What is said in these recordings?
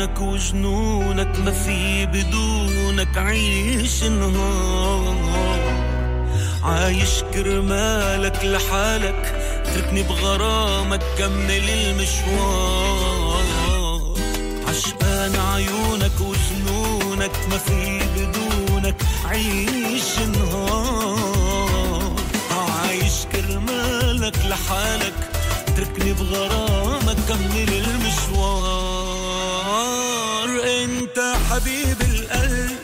عيونك وجنونك ما في بدونك عيش نهار عايش كرمالك لحالك اتركني بغرامك كمل المشوار. عشقان عيونك وجنونك ما في بدونك عيش نهار عايش كرمالك لحالك اتركني بغرامك كمل المشوار. حبيب القلب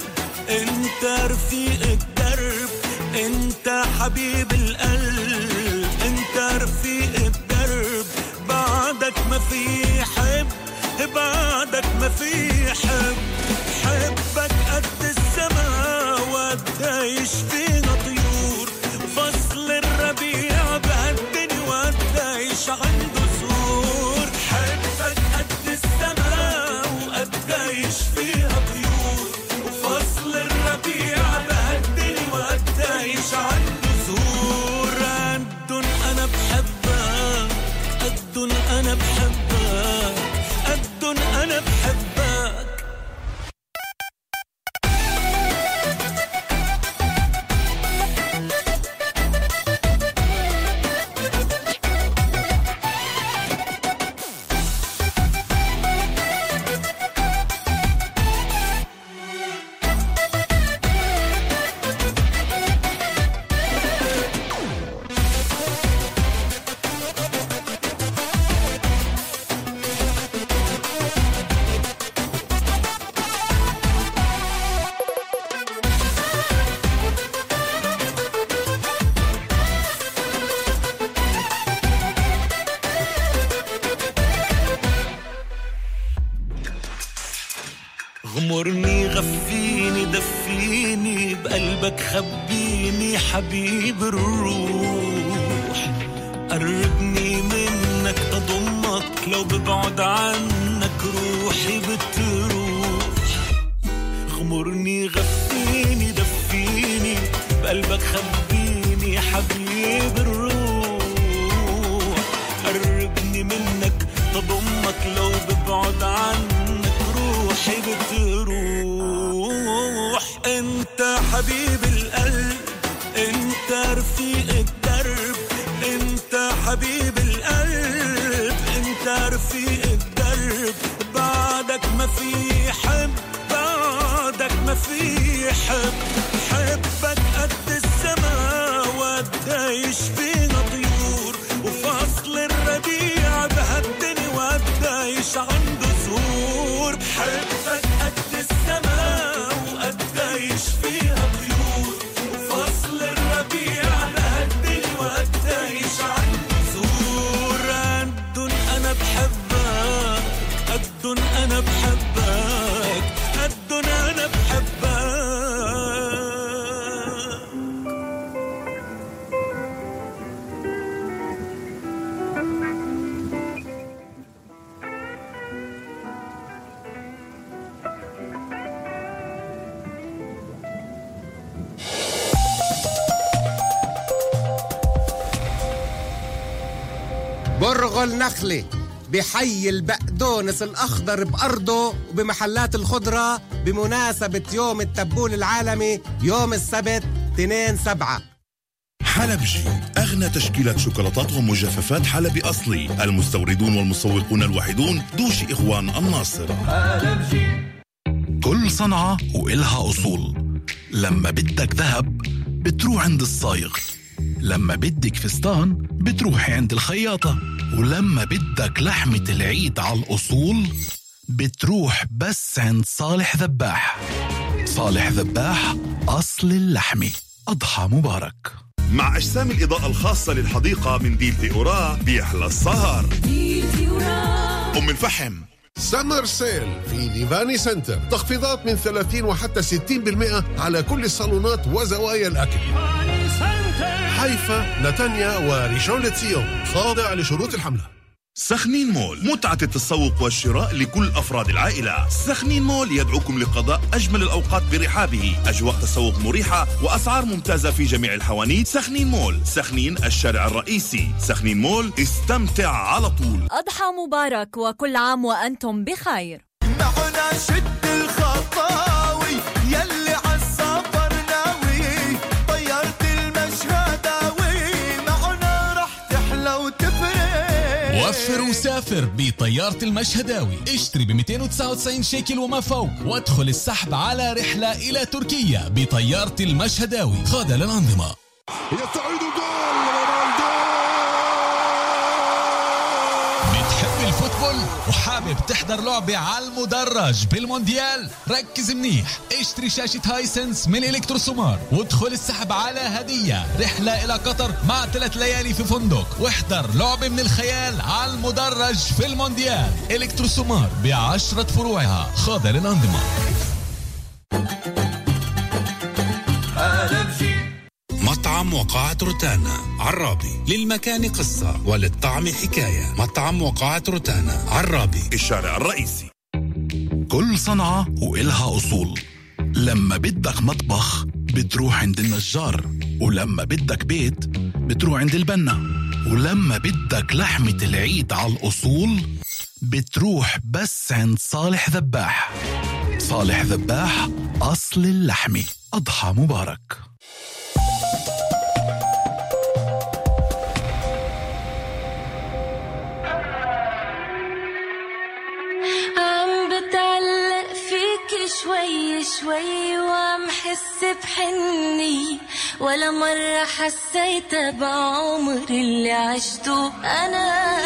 انت رفيق الدرب. انت حبيب القلب انت رفيق الدرب. بعدك ما في حب بعدك ما في حب. حبك قد السما وقديش فينا انت بحي البقدونس الأخضر بأرضه وبمحلات الخضرة بمناسبة يوم التبول العالمي يوم السبت 2 سبعة. حلبجي أغنى تشكيلة شوكولاتات ومجففات حلبي أصلي. المستوردون والمسوقون الوحيدون دوش إخوان الناصر. كل صنعة وإلها أصول. لما بدك ذهب بتروح عند الصايغ. لما بدك فستان بتروحي عند الخياطة. ولما بدك لحمة العيد على الأصول بتروح بس عند صالح ذباح. صالح ذباح أصل اللحمة. أضحى مبارك. مع أجسام الإضاءة الخاصة للحديقة من ديلتي أورا بيحلى السهر. أم الفحم. summer sale في ديفاني سنتر تخفيضات من 30 وحتى 60% على كل الصالونات وزوايا الأكل. حيفا نتانيا وريشون لتسيون. خاضع لشروط الحملة. سخنين مول متعة التسوق والشراء لكل أفراد العائلة. سخنين مول يدعوكم لقضاء أجمل الأوقات برحابه. أجواء تسوق مريحة وأسعار ممتازة في جميع الحوانيت. سخنين مول سخنين الشارع الرئيسي. سخنين مول استمتع على طول. أضحى مبارك وكل عام وأنتم بخير. معنا شد وفر وسافر بطيارة المشهداوي. اشتري ب 299 شيكل وما فوق وادخل السحب على رحلة إلى تركيا بطيارة المشهداوي. خاضع للأنظمة. يستعيد جول وحابب تحضر لعبة على المدرج بالمونديال ركز منيح اشتري شاشة هايسنس من الكتروسومار وادخل السحب على هدية رحلة إلى قطر مع ثلاث ليالي في فندق واحضر لعبة من الخيال على المدرج في المونديال الكتروسومار بعشرة فروعها خاضع للأنظمة. مطعم وقاعة روتانا. عرابي. للمكان قصة وللطعم حكاية. مطعم وقاعة روتانا. عرابي. الشارع الرئيسي. كل صنعة وإلها أصول. لما بدك مطبخ بتروح عند النجار. ولما بدك بيت بتروح عند البنا. ولما بدك لحمة العيد على الأصول بتروح بس عند صالح ذباح. صالح ذباح أصل اللحمة. أضحى مبارك. شوي شوي وعم حس بحني ولا مرة حسيت بعمر اللي عشته. أنا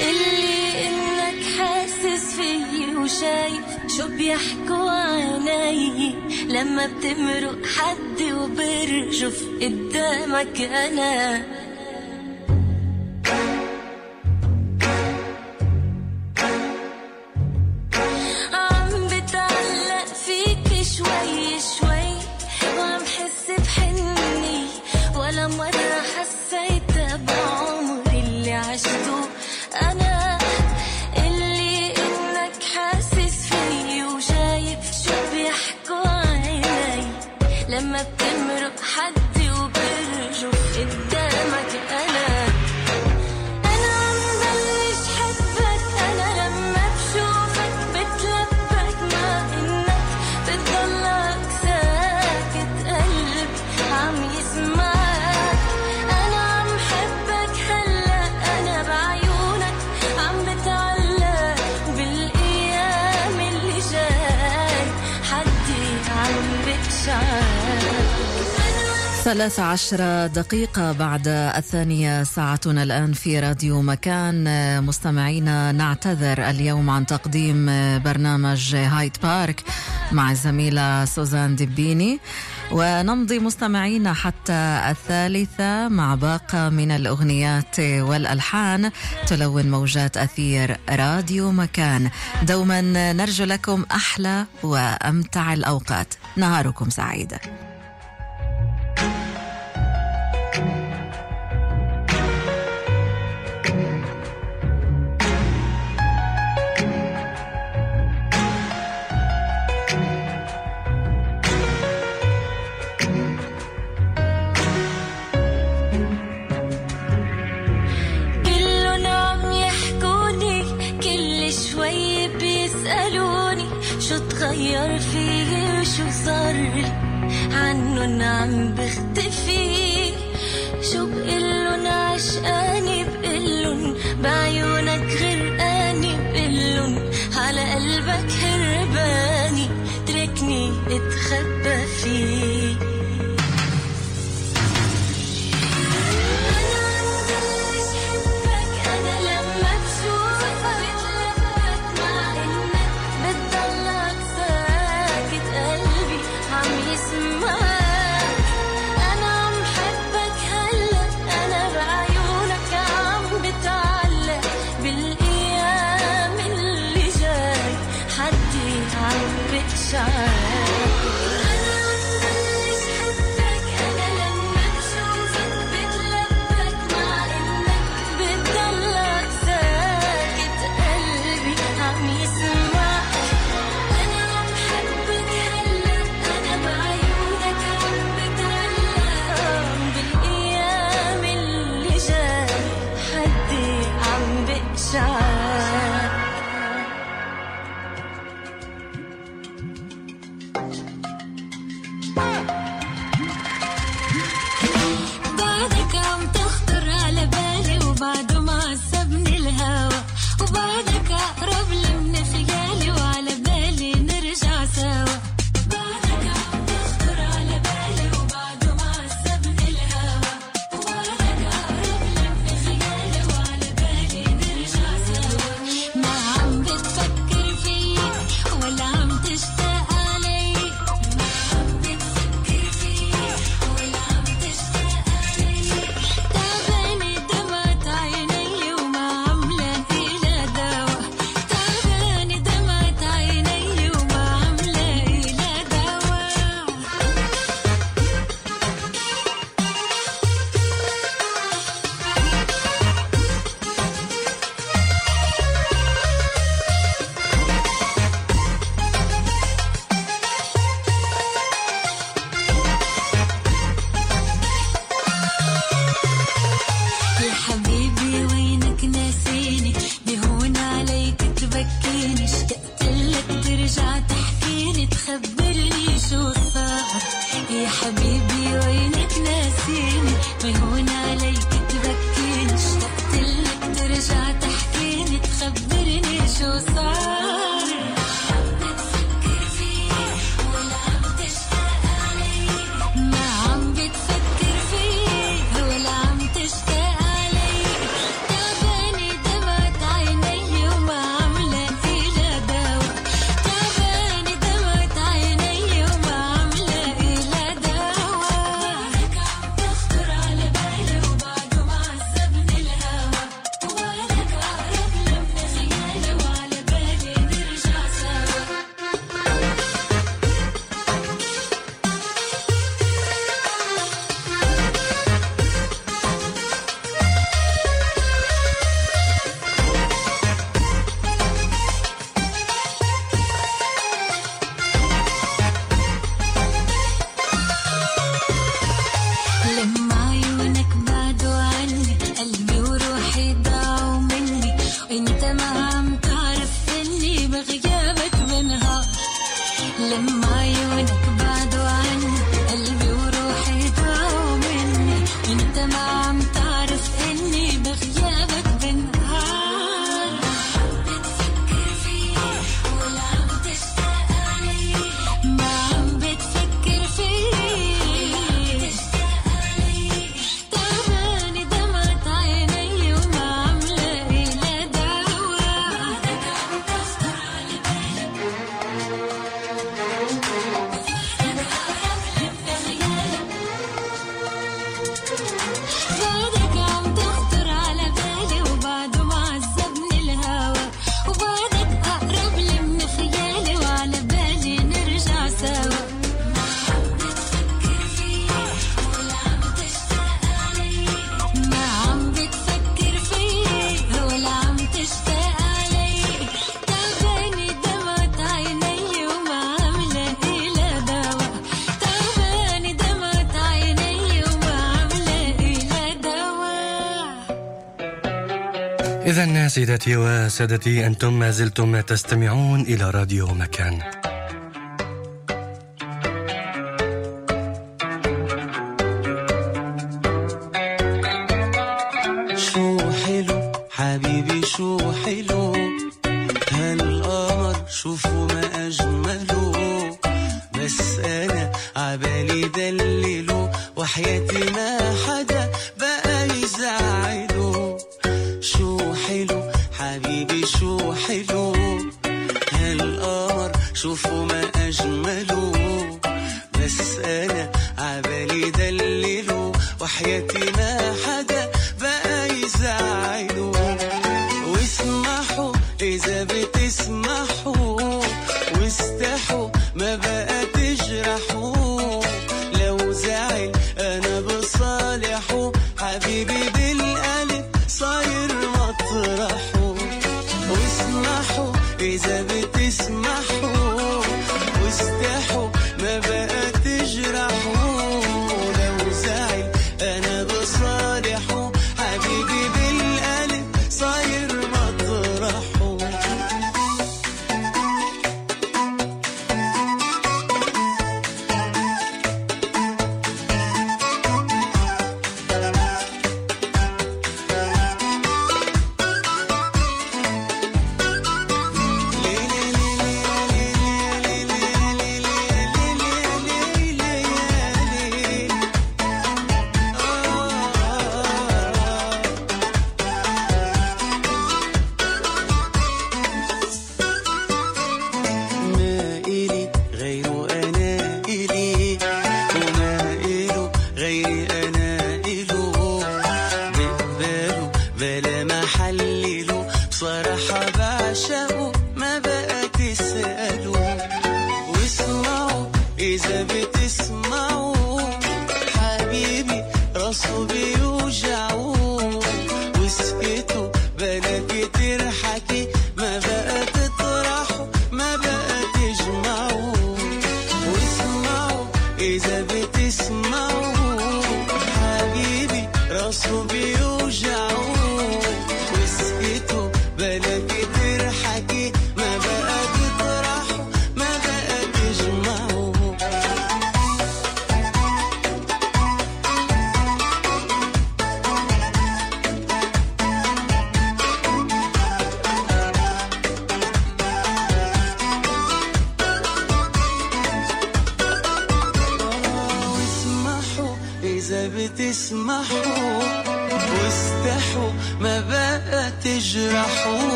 اللي إنك حاسس فيي وشايف شو بيحكوا عني لما بتمرق حد وبرجف قدامك أنا. ثلاث عشر دقيقة بعد الثانية ساعتنا الآن في راديو مكان. مستمعينا نعتذر اليوم عن تقديم برنامج هايد بارك مع الزميلة سوزان دبيني ونمضي مستمعينا حتى الثالثة مع باقة من الأغنيات والألحان تلون موجات أثير راديو مكان. دوما نرجو لكم أحلى وأمتع الأوقات. نهاركم سعيد. عنن عم بختفي. شو بقلن عشقاني بقلن بعيونك غرقاني بقلن على قلبك هرباني تركني اتخبى فيه. سيداتي وسادتي أنتم ما زلتم تستمعون إلى راديو مكان.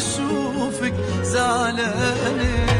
أشوفك زعلانة.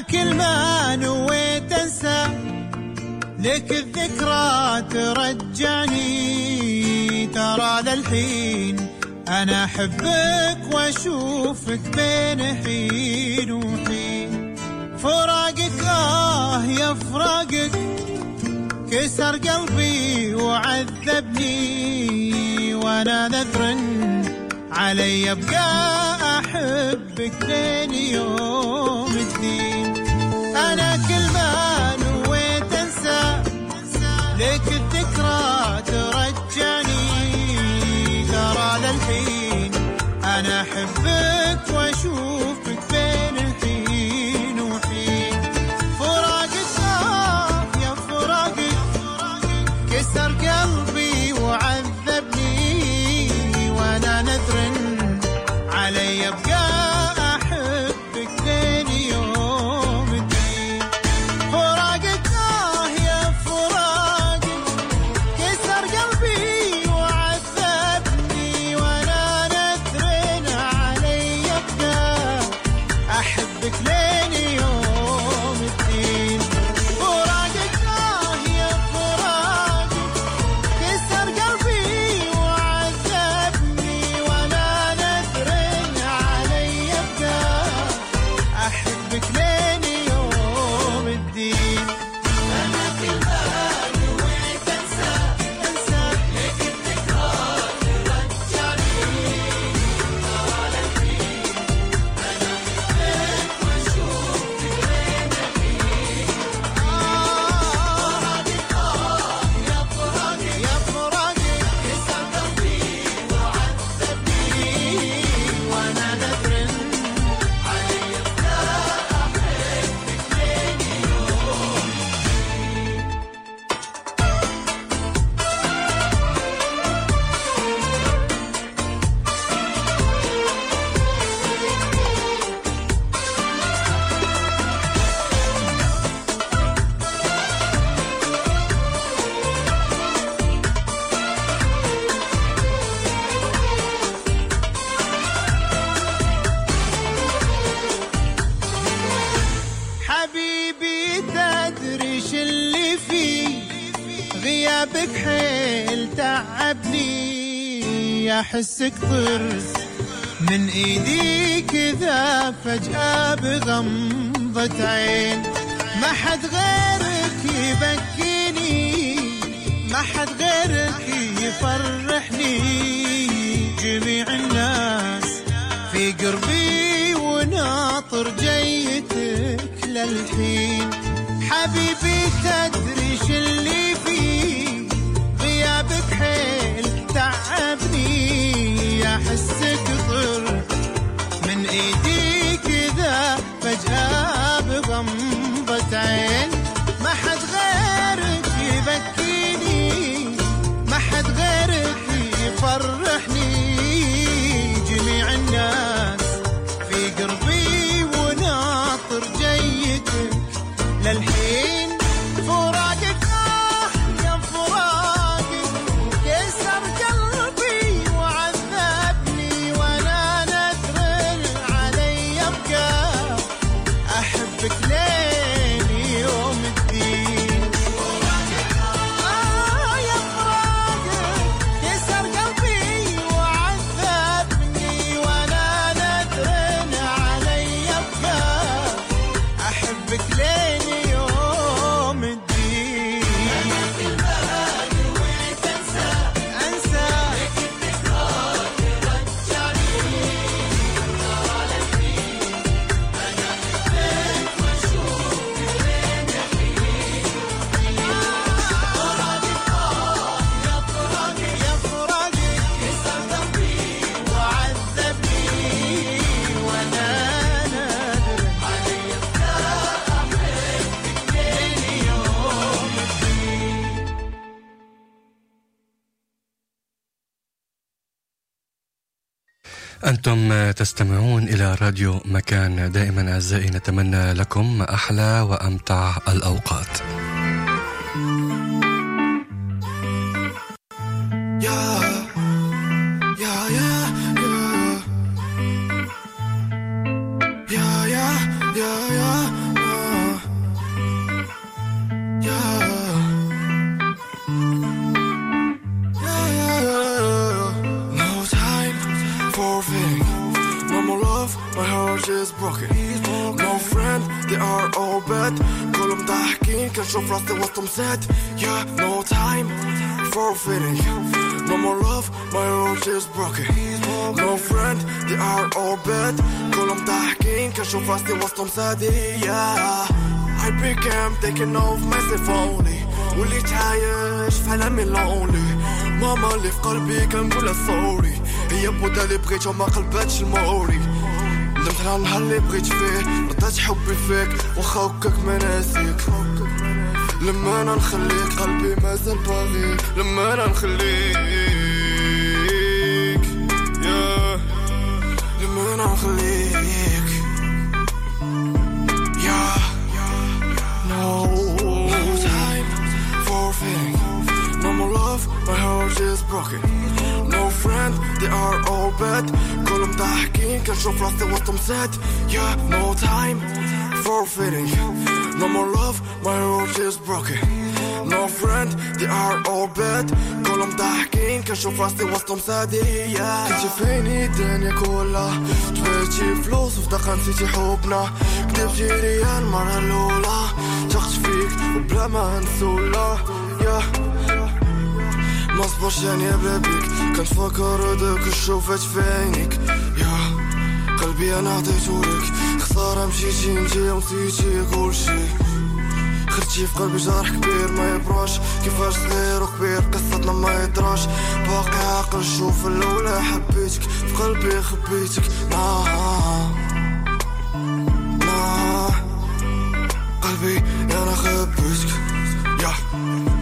كل ما نويت انسى لك الذكرى ترجعني. ترى للحين أنا أحبك وأشوفك بين حين وحين. فراقك آه يا فراقك كسر قلبي وعذبني. وأنا نذر علي أبقى أحبك لين يوم. احسك طرز من إيدي كذا فجأة بغمضة عين. ما حد غيرك يبكيني ما حد غيرك يفرحني. جميع الناس في قربي وناطر جيتك للحين. حبيبي تد تستمعون إلى راديو مكان. دائما أعزائي نتمنى لكم أحلى وأمتع الأوقات. كنشوف راسي وسطهم ساد Yeah, no time for fitting. No more love, my heart is broken. No friend, they are all bad. كلهم ضاحكين كنشوف راسي وسطهم ساد Yeah I became taking off myself only. وليت عايش في عالمي lonely ماما اللي في قلبي كنقولها سوري. هي بودا اللي بغيت وما قلباتش الموري. ندمت على النهار اللي بغيت فيه ردات حبي فيك واخا هكاك ما ناسيك لما انا نخليك قلبي مازال باغيك لما انا نخليك يا لما انا نخليك يا No time for feeling No more love, my heart is broken No friend, they are all bad كلهم ضاحكين كنشوف راسي وسطهم ساد Yeah, no time for feeling No more love, my heart is broken. No friend, they are all bad. كلهم ضاحكين كنشوف راسي وسطهم ساد Yeah. كنتي فيني الدنيا كلها تبعتي فلوس وفي دقة نسيتي حبنا كتبتي ليا المرة الأولى تاخت فيك وبلا ما نسولا yeah. ما صبرش يعني بلا بيك كنت فاكر هداك الشوفات في عينيك يا قلبي أنا عطيتولك خسارة مشيتي انتي ونسيتي كلشي خدتي في قلبي جرح كبير ما يبراش كيفاش صغير وكبير قصتنا ما يدراش باقي عاقل شوف الاولى حبيتك في قلبي خبيتك ناه ناه قلبي انا خبيتك يا نو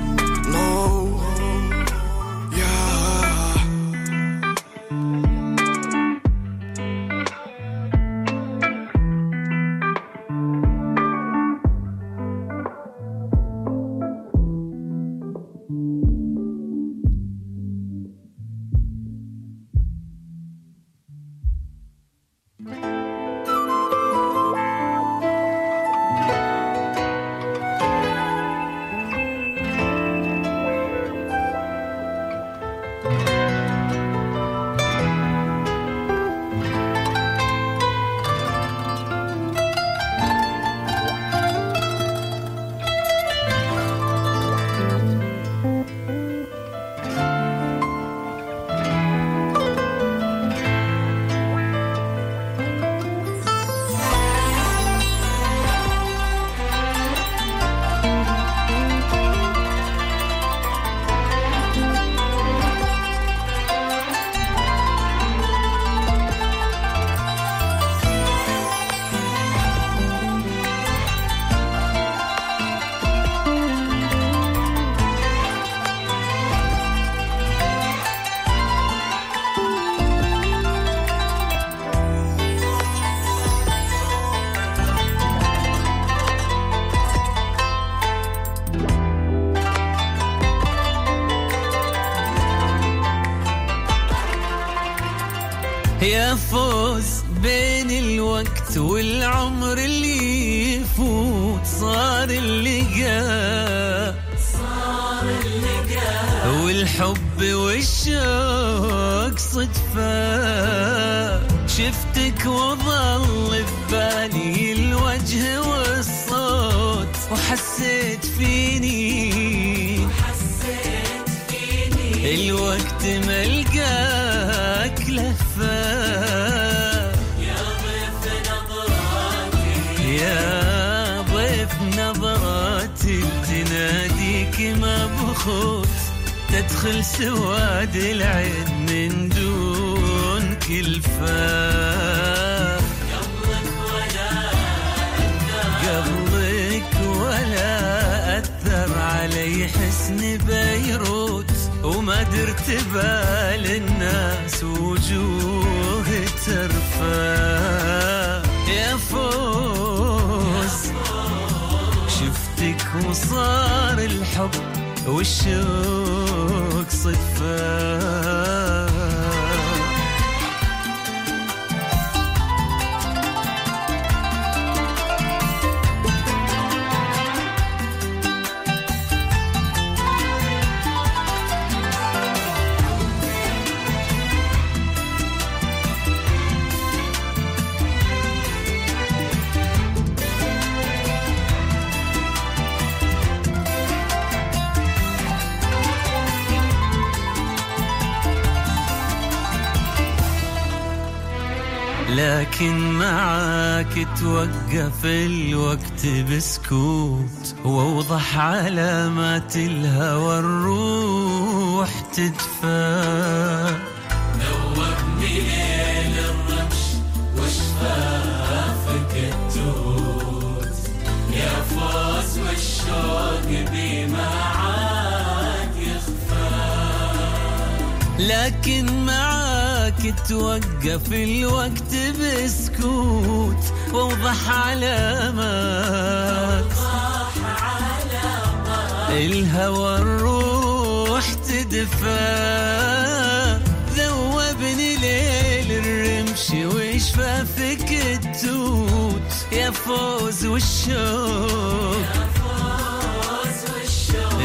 فوز بين الوقت والعمر اللي يفوت. صار اللقاء صار اللقاء والحب والشوق صدفة. شفتك وظل ببالي الوجه والصوت. وحسيت فيني حسيت فيني. الوقت ملقاك تدخل سواد العين من دون كلفة. قبلك ولا قبلك ولا أثر علي حسن بيروت وما درت بال الناس وجوه ترفع يا فوز شفتك وصار الحب والشوق صدفة. لكن معاك توقف الوقت بسكوت وأوضح علامات الهوى الروح تدفى. ذوبني ليل الرمش وشفافك التوت. يا فوز والشوق بي معاك يخفى. لكن معاك توقف الوقت بسكوت واوضح علامات. الهوى الروح تدفى. ذوبني ليل الرمش وشفافك التوت يا فوز والشوق.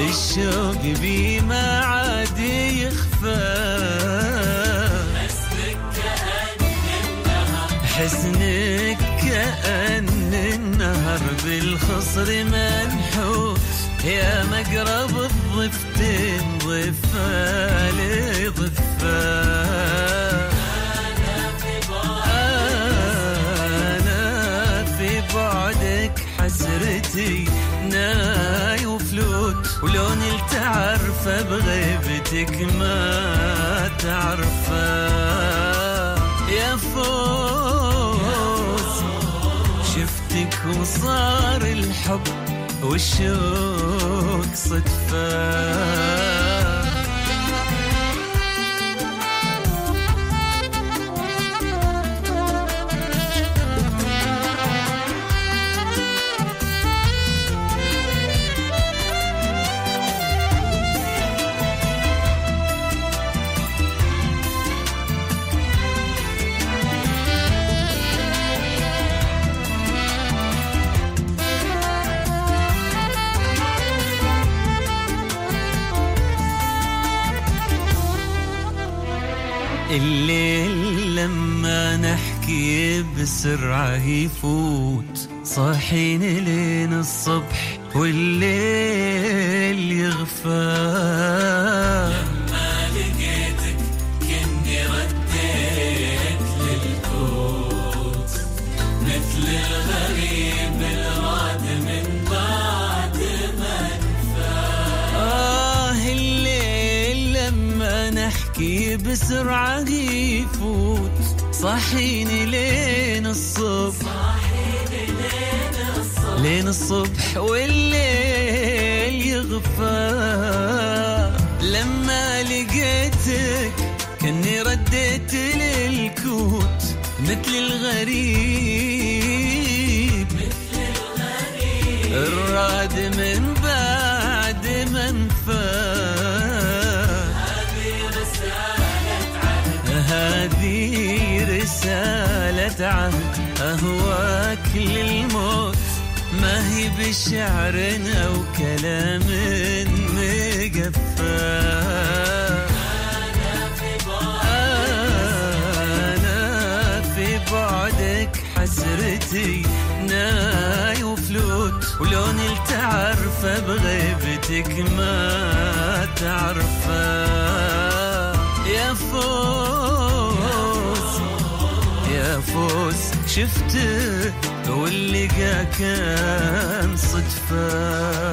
الشوق بي ما عاد يخفى. حزنك كأن النهر بالخصر منحوت. يا مقرب الضفتين ضفة لضفة أنا في بعدك حسرتي ناي وفلوت. ولون التعرفة بغيبتك ما تعرفه. يا فوز شفتك وصار الحب والشوق صدفة. بسرعة يفوت. صاحين لين الصبح والليل. هذه رسالة عهد أهواك للموت. ما هي بشعر أو كلام مقفى أنا في بعدك حسرتي ناي وفلوت ولون التعرفة بغيبتك ما تعرفة. شفته واللقى كان صدفة.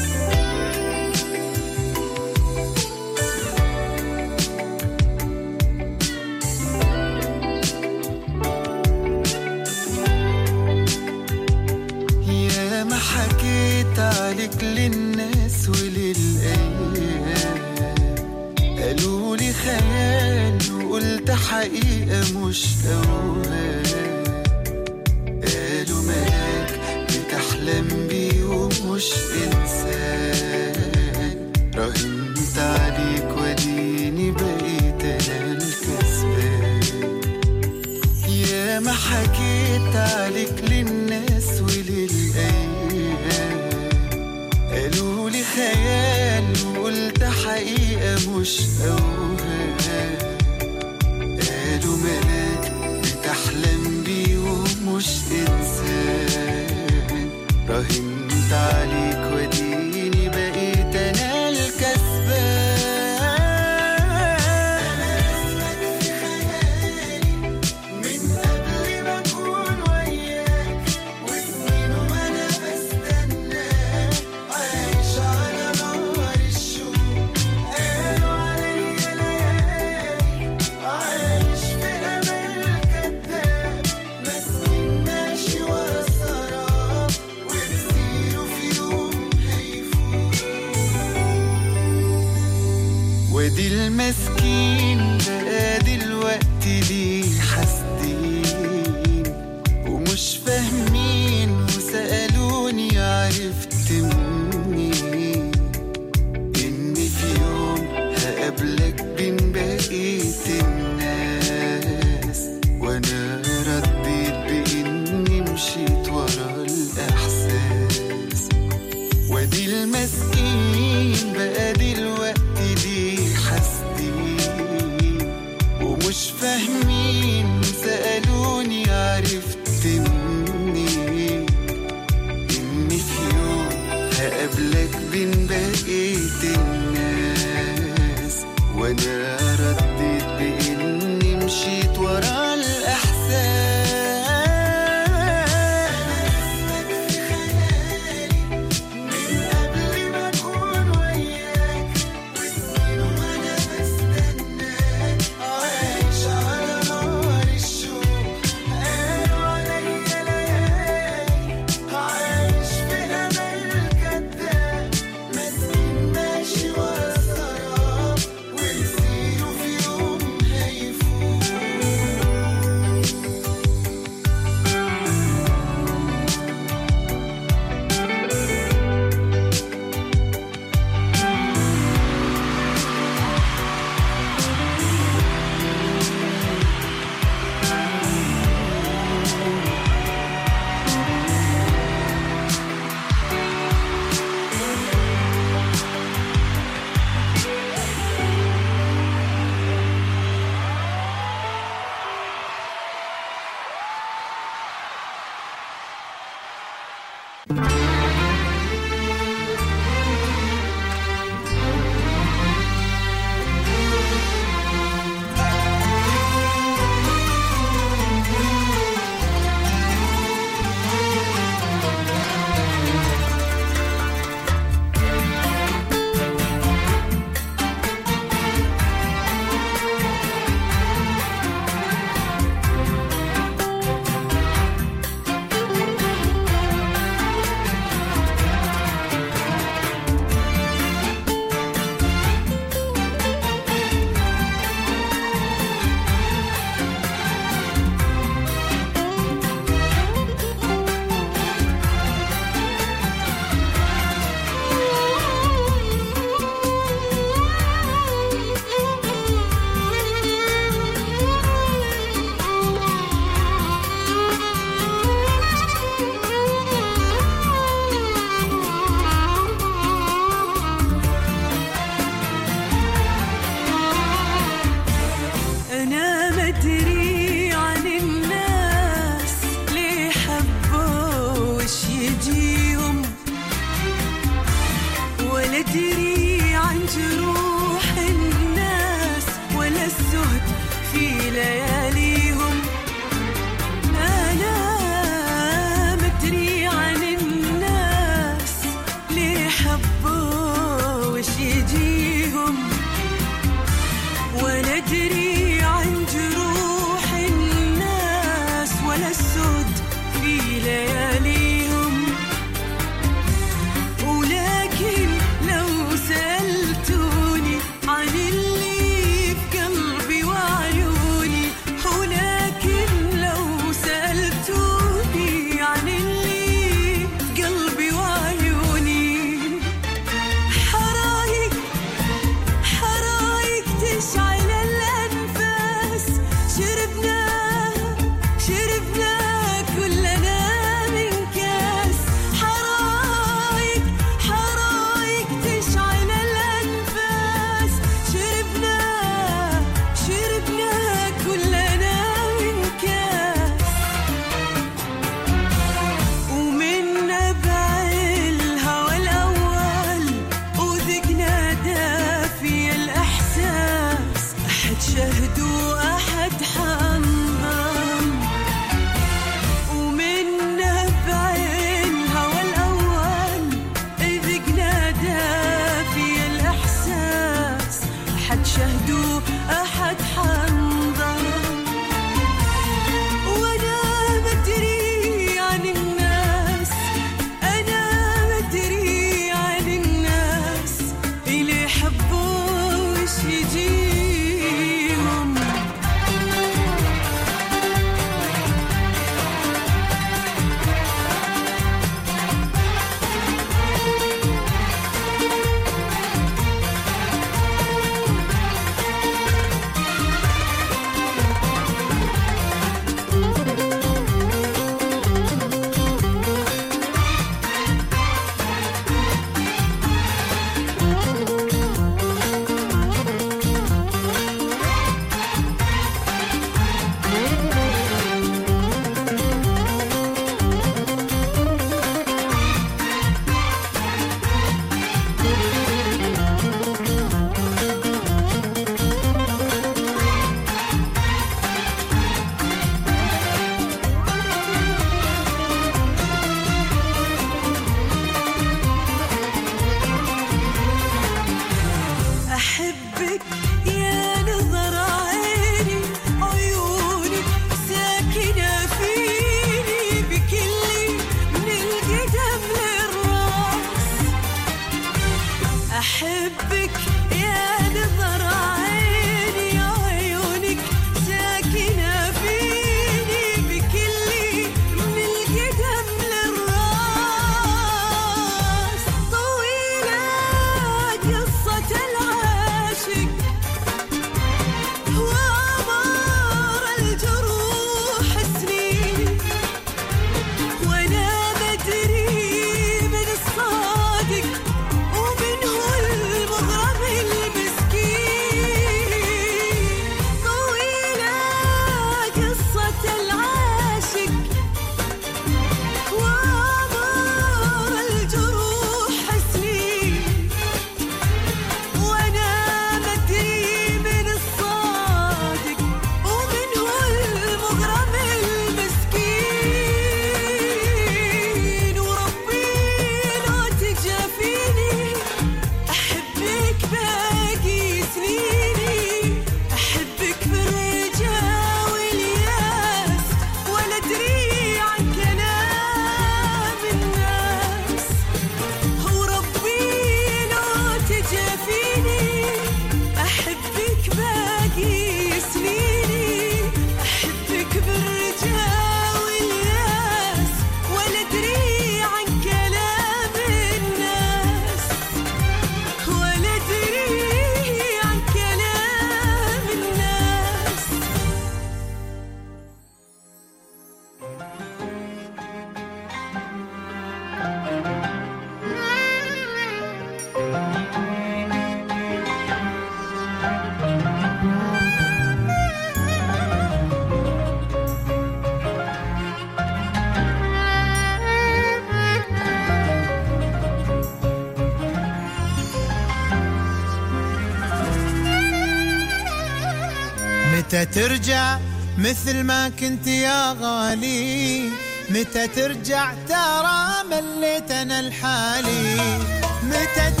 ترجع مثل ما كنت يا غالي. متى ترجع ترى مليت أنا لحالي متى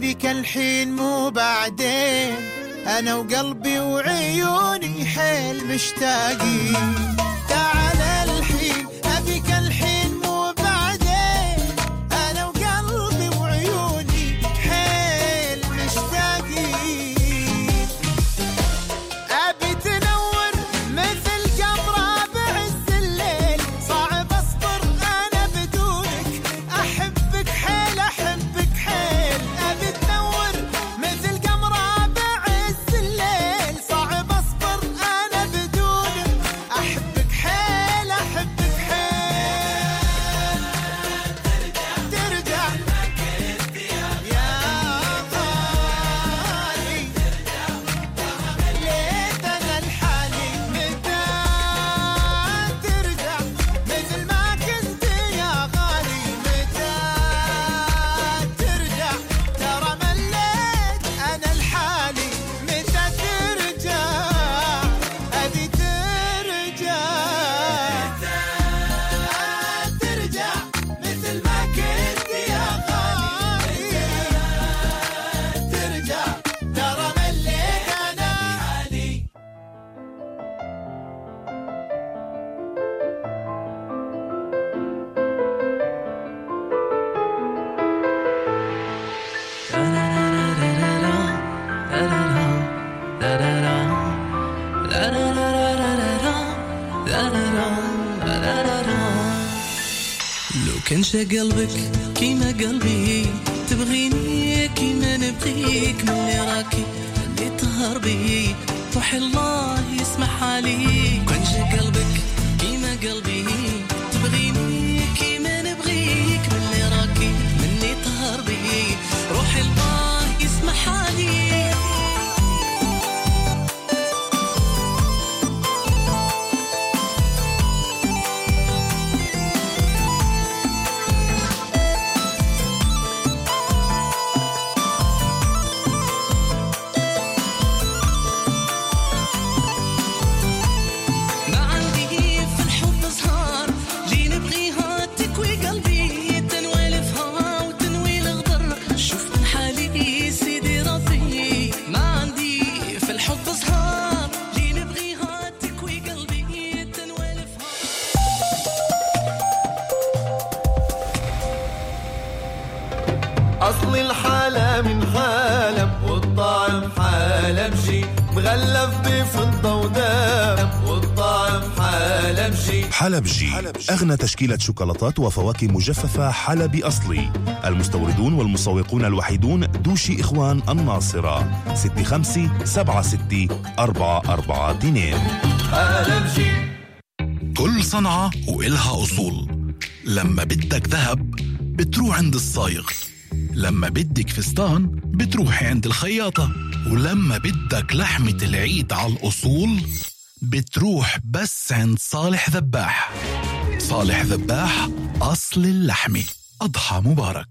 ذيك الحين مو بعدين. أنا وقلبي وعيوني حيل مشتاقين. حلبجي أغنى تشكيلة شوكولاتات وفواكه مجففة حلبي أصلي. المستوردون والمسوقون الوحيدون دوشي إخوان الناصرة. 65 76 442 حلبجي. كل صنعة وإلها أصول. لما بدك ذهب بتروح عند الصايغ. لما بدك فستان بتروحي عند الخياطة. ولما بدك لحمة العيد على الأصول بتروح بس عند صالح ذباح. صالح ذباح أصل اللحمة أضحى مبارك.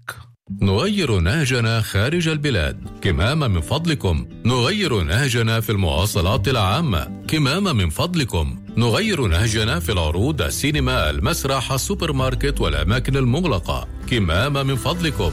نغير نهجنا خارج البلاد. كمامة من فضلكم. نغير نهجنا في المواصلات العامة. كمامة من فضلكم. نغير نهجنا في العروض السينما المسرح السوبر ماركت والأماكن المغلقة. كمامة من فضلكم.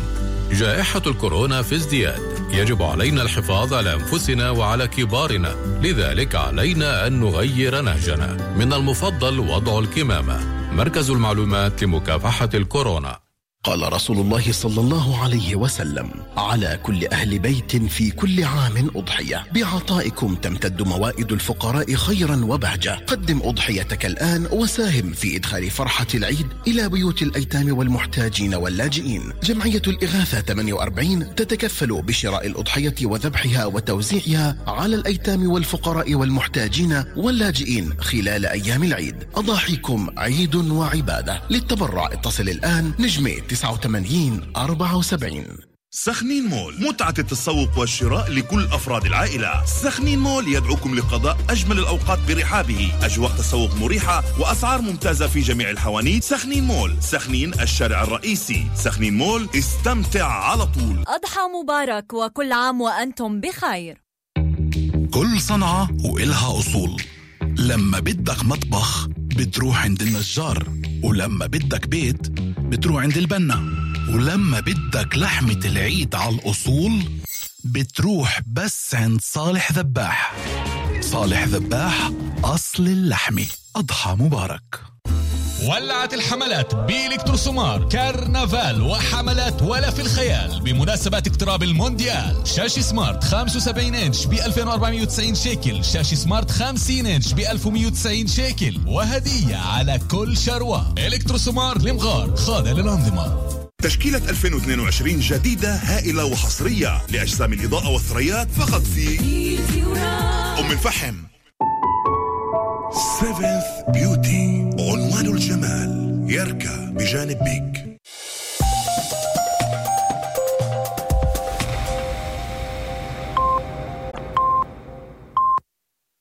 جائحة الكورونا في ازدياد. يجب علينا الحفاظ على أنفسنا وعلى كبارنا. لذلك علينا أن نغير نهجنا. من المفضل وضع الكمامة. مركز المعلومات لمكافحة الكورونا. قال رسول الله صلى الله عليه وسلم على كل أهل بيت في كل عام أضحية. بعطائكم تمتد موائد الفقراء خيرا وبهجة. قدم أضحيتك الآن وساهم في إدخال فرحة العيد إلى بيوت الأيتام والمحتاجين واللاجئين. جمعية الإغاثة 48 تتكفل بشراء الأضحية وذبحها وتوزيعها على الأيتام والفقراء والمحتاجين واللاجئين خلال أيام العيد. أضاحيكم عيد وعبادة. للتبرع اتصل الآن نجمة 89 74 سخنين مول متعة التسوق والشراء لكل أفراد العائلة. سخنين مول يدعوكم لقضاء أجمل الأوقات برحابه. أجواء تسوق مريحة وأسعار ممتازة في جميع الحوانيت. سخنين مول سخنين الشارع الرئيسي. سخنين مول استمتع على طول. أضحى مبارك وكل عام وأنتم بخير. كل صنعة وإلها أصول. لما بدك مطبخ بتروح عند النجار. ولما بدك بيت بتروح عند البنا. ولما بدك لحمة العيد على الأصول بتروح بس عند صالح ذباح. صالح ذباح أصل اللحمة. أضحى مبارك. ولعت الحملات بإلكتروسومار كرنفال وحملات ولا في الخيال بمناسبة اقتراب المونديال. شاشة سمارت 75 إنش ب 2490 شيكل. شاشة سمارت 50 إنش ب 1190 شيكل. وهدية على كل شروة. إلكتروسومار لمغار خاضع للأنظمة. تشكيلة 2022 جديدة هائلة وحصرية. لأجسام الإضاءة والثريات فقط في أم الفحم. سيفنث بيوتي عنوان الجمال يركى بجانب بيك